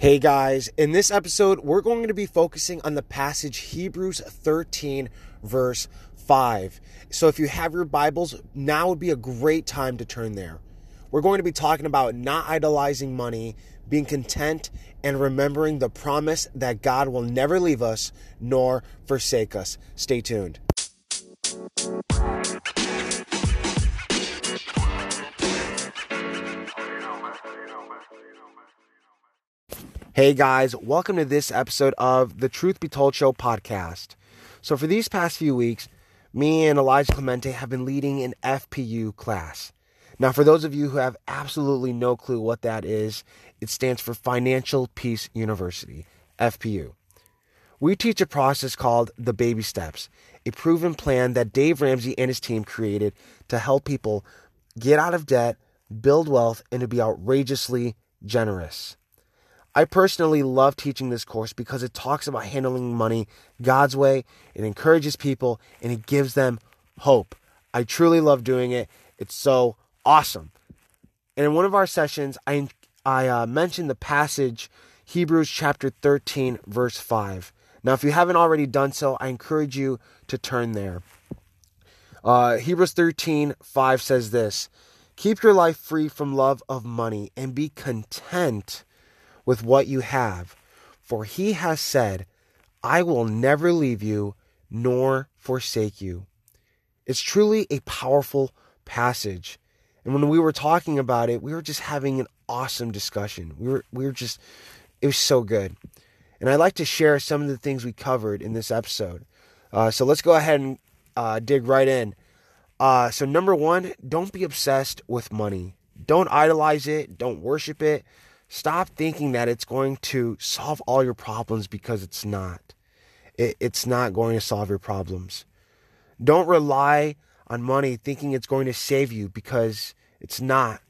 Hey guys, in this episode, we're going to be focusing on the passage Hebrews 13, verse 5. So if you have your Bibles, now would be a great time to turn there. We're going to be talking about not idolizing money, being content, and remembering the promise that God will never leave us nor forsake us. Stay tuned. Hey guys, welcome to this episode of the Truth Be Told Show podcast. So, for these past few weeks, me and Elijah Clemente have been leading an FPU class. Now, for those of you who have absolutely no clue what that is, it stands for Financial Peace University, FPU. We teach a process called the baby steps, a proven plan that Dave Ramsey and his team created to help people get out of debt, build wealth, and to be outrageously generous. I personally love teaching this course because it talks about handling money God's way, it encourages people, and it gives them hope. I truly love doing it. It's so awesome. And in one of our sessions, I, I uh, mentioned the passage Hebrews chapter 13, verse 5. Now, if you haven't already done so, I encourage you to turn there. Uh, Hebrews 13, 5 says this Keep your life free from love of money and be content with what you have. For he has said, I will never leave you nor forsake you. It's truly a powerful passage. And when we were talking about it, we were just having an awesome discussion. We were we were just it was so good. And I'd like to share some of the things we covered in this episode. Uh, so let's go ahead and uh, dig right in. Uh, so number one, don't be obsessed with money. Don't idolize it. Don't worship it. Stop thinking that it's going to solve all your problems because it's not. It, it's not going to solve your problems. Don't rely on money thinking it's going to save you because it's not.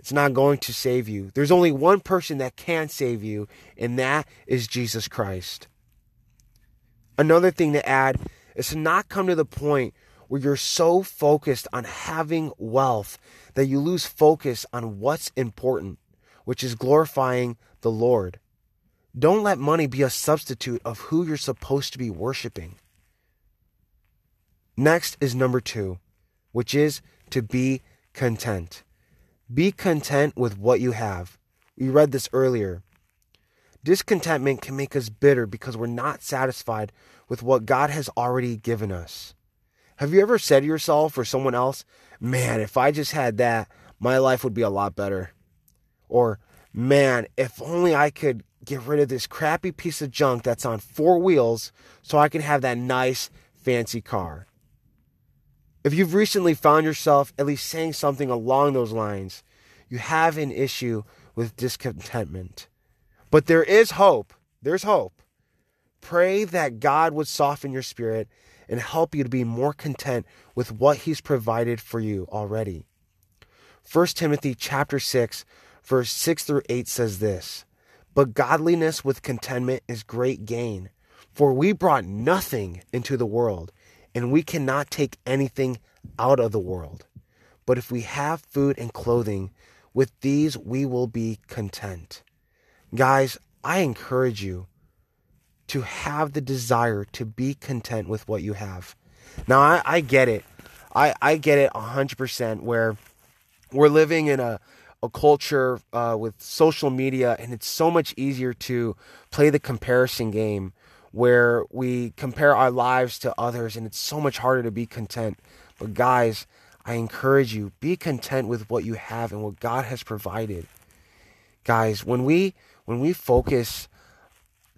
It's not going to save you. There's only one person that can save you, and that is Jesus Christ. Another thing to add is to not come to the point where you're so focused on having wealth that you lose focus on what's important which is glorifying the Lord. Don't let money be a substitute of who you're supposed to be worshiping. Next is number two, which is to be content. Be content with what you have. We read this earlier. Discontentment can make us bitter because we're not satisfied with what God has already given us. Have you ever said to yourself or someone else, man, if I just had that, my life would be a lot better? Or, man, if only I could get rid of this crappy piece of junk that's on four wheels so I can have that nice, fancy car. If you've recently found yourself at least saying something along those lines, you have an issue with discontentment. But there is hope. There's hope. Pray that God would soften your spirit and help you to be more content with what he's provided for you already. 1 Timothy chapter 6 verse 6 through 8 says this But godliness with contentment is great gain, for we brought nothing into the world, and we cannot take anything out of the world. But if we have food and clothing, with these we will be content. Guys, I encourage you to have the desire to be content with what you have. Now, I, I get it. I, I get it 100% where we're living in a, a culture uh, with social media, and it's so much easier to play the comparison game where we compare our lives to others, and it's so much harder to be content. But, guys, I encourage you be content with what you have and what God has provided. Guys, when we when we focus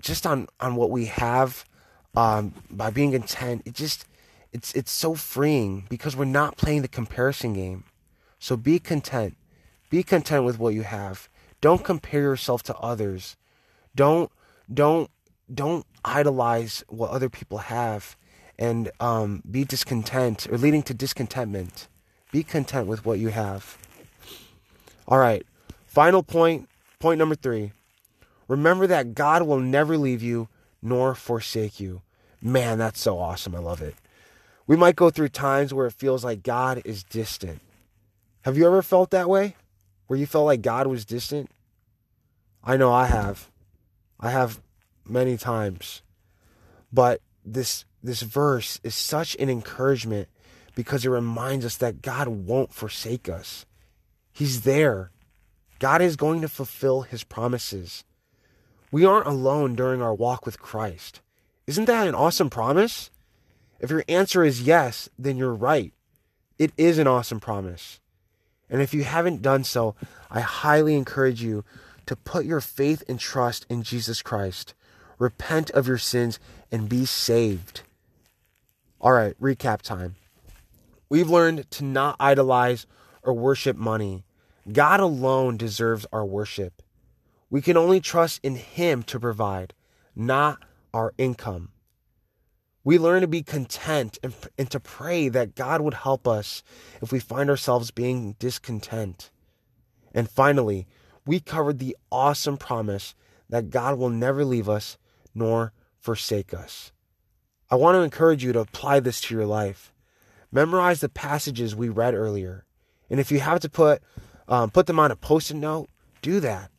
just on on what we have um, by being content, it just it's it's so freeing because we're not playing the comparison game. So be content. Be content with what you have. Don't compare yourself to others. Don't don't don't idolize what other people have and um, be discontent or leading to discontentment. Be content with what you have. All right. Final point, point number three. Remember that God will never leave you nor forsake you. Man, that's so awesome. I love it. We might go through times where it feels like God is distant. Have you ever felt that way? Where you felt like God was distant? I know I have. I have many times. But this this verse is such an encouragement because it reminds us that God won't forsake us. He's there. God is going to fulfill his promises. We aren't alone during our walk with Christ. Isn't that an awesome promise? If your answer is yes, then you're right. It is an awesome promise. And if you haven't done so, I highly encourage you to put your faith and trust in Jesus Christ. Repent of your sins and be saved. All right, recap time. We've learned to not idolize or worship money. God alone deserves our worship. We can only trust in Him to provide, not our income. We learn to be content and, and, to pray that God would help us if we find ourselves being discontent. And finally, we covered the awesome promise that God will never leave us nor forsake us. I want to encourage you to apply this to your life. Memorize the passages we read earlier. And if you have to put um, put them on a post-it note, do that.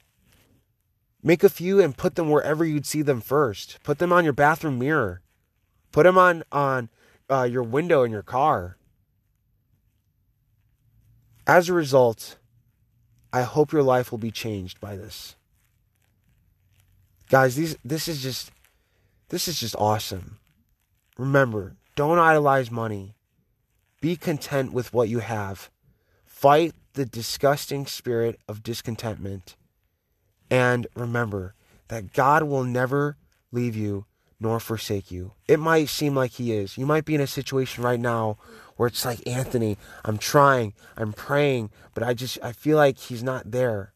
Make a few and put them wherever you'd see them first. Put them on your bathroom mirror. Put them on on uh, your window in your car. As a result, I hope your life will be changed by this. Guys, these this is just this is just awesome. Remember, don't idolize money. Be content with what you have. Fight the disgusting spirit of discontentment. And remember that God will never leave you nor forsake you. It might seem like He is. You might be in a situation right now where it's like, Anthony, I'm trying, I'm praying, but I just, I feel like He's not there.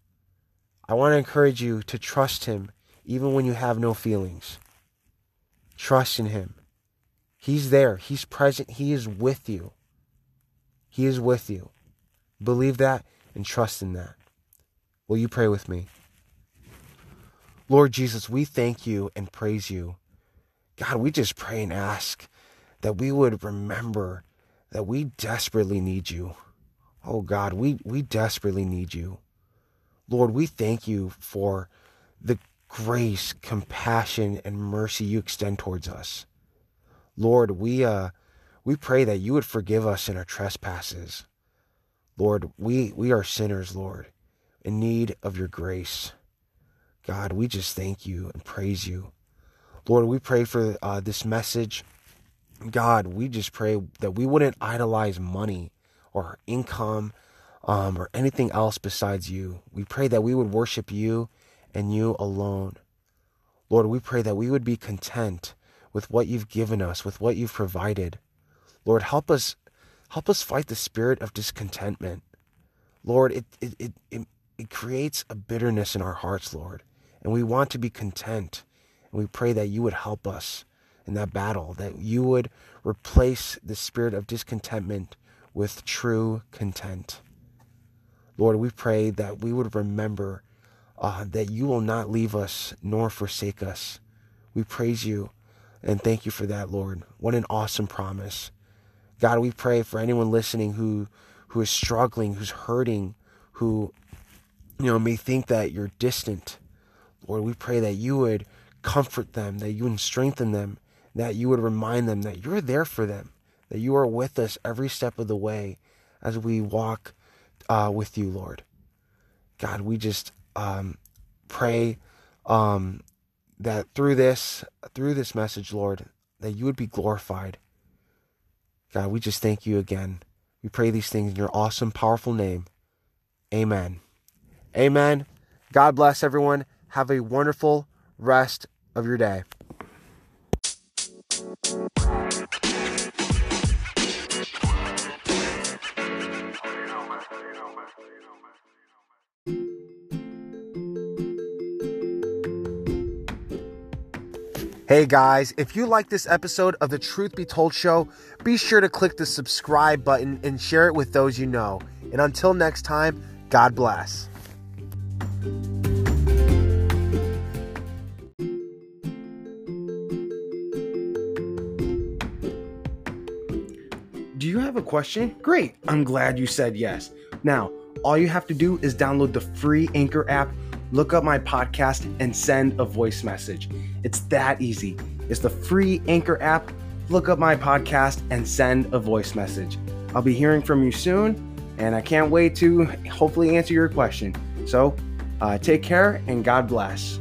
I want to encourage you to trust Him even when you have no feelings. Trust in Him. He's there, He's present, He is with you. He is with you. Believe that and trust in that. Will you pray with me? Lord Jesus, we thank you and praise you. God, we just pray and ask that we would remember that we desperately need you. Oh God, we, we desperately need you. Lord, we thank you for the grace, compassion, and mercy you extend towards us. Lord, we uh we pray that you would forgive us in our trespasses. Lord, we, we are sinners, Lord, in need of your grace. God, we just thank you and praise you. Lord, we pray for uh, this message. God, we just pray that we wouldn't idolize money or income um, or anything else besides you. We pray that we would worship you and you alone. Lord, we pray that we would be content with what you've given us, with what you've provided. Lord, help us Help us fight the spirit of discontentment. Lord, it, it, it, it, it creates a bitterness in our hearts, Lord. And we want to be content. And we pray that you would help us in that battle, that you would replace the spirit of discontentment with true content. Lord, we pray that we would remember uh, that you will not leave us nor forsake us. We praise you and thank you for that, Lord. What an awesome promise. God, we pray for anyone listening who who is struggling, who's hurting, who you know may think that you're distant. Lord, we pray that you would comfort them, that you would strengthen them, that you would remind them that you're there for them, that you are with us every step of the way as we walk uh, with you, Lord. God, we just um, pray um, that through this, through this message, Lord, that you would be glorified God, we just thank you again. We pray these things in your awesome, powerful name. Amen. Amen. God bless everyone. Have a wonderful rest of your day. Hey guys, if you like this episode of the Truth Be Told show, be sure to click the subscribe button and share it with those you know. And until next time, God bless. Do you have a question? Great. I'm glad you said yes. Now, all you have to do is download the free Anchor app look up my podcast and send a voice message. It's that easy. It's the free Anchor app. Look up my podcast and send a voice message. I'll be hearing from you soon, and I can't wait to hopefully answer your question. So, uh, take care and God bless.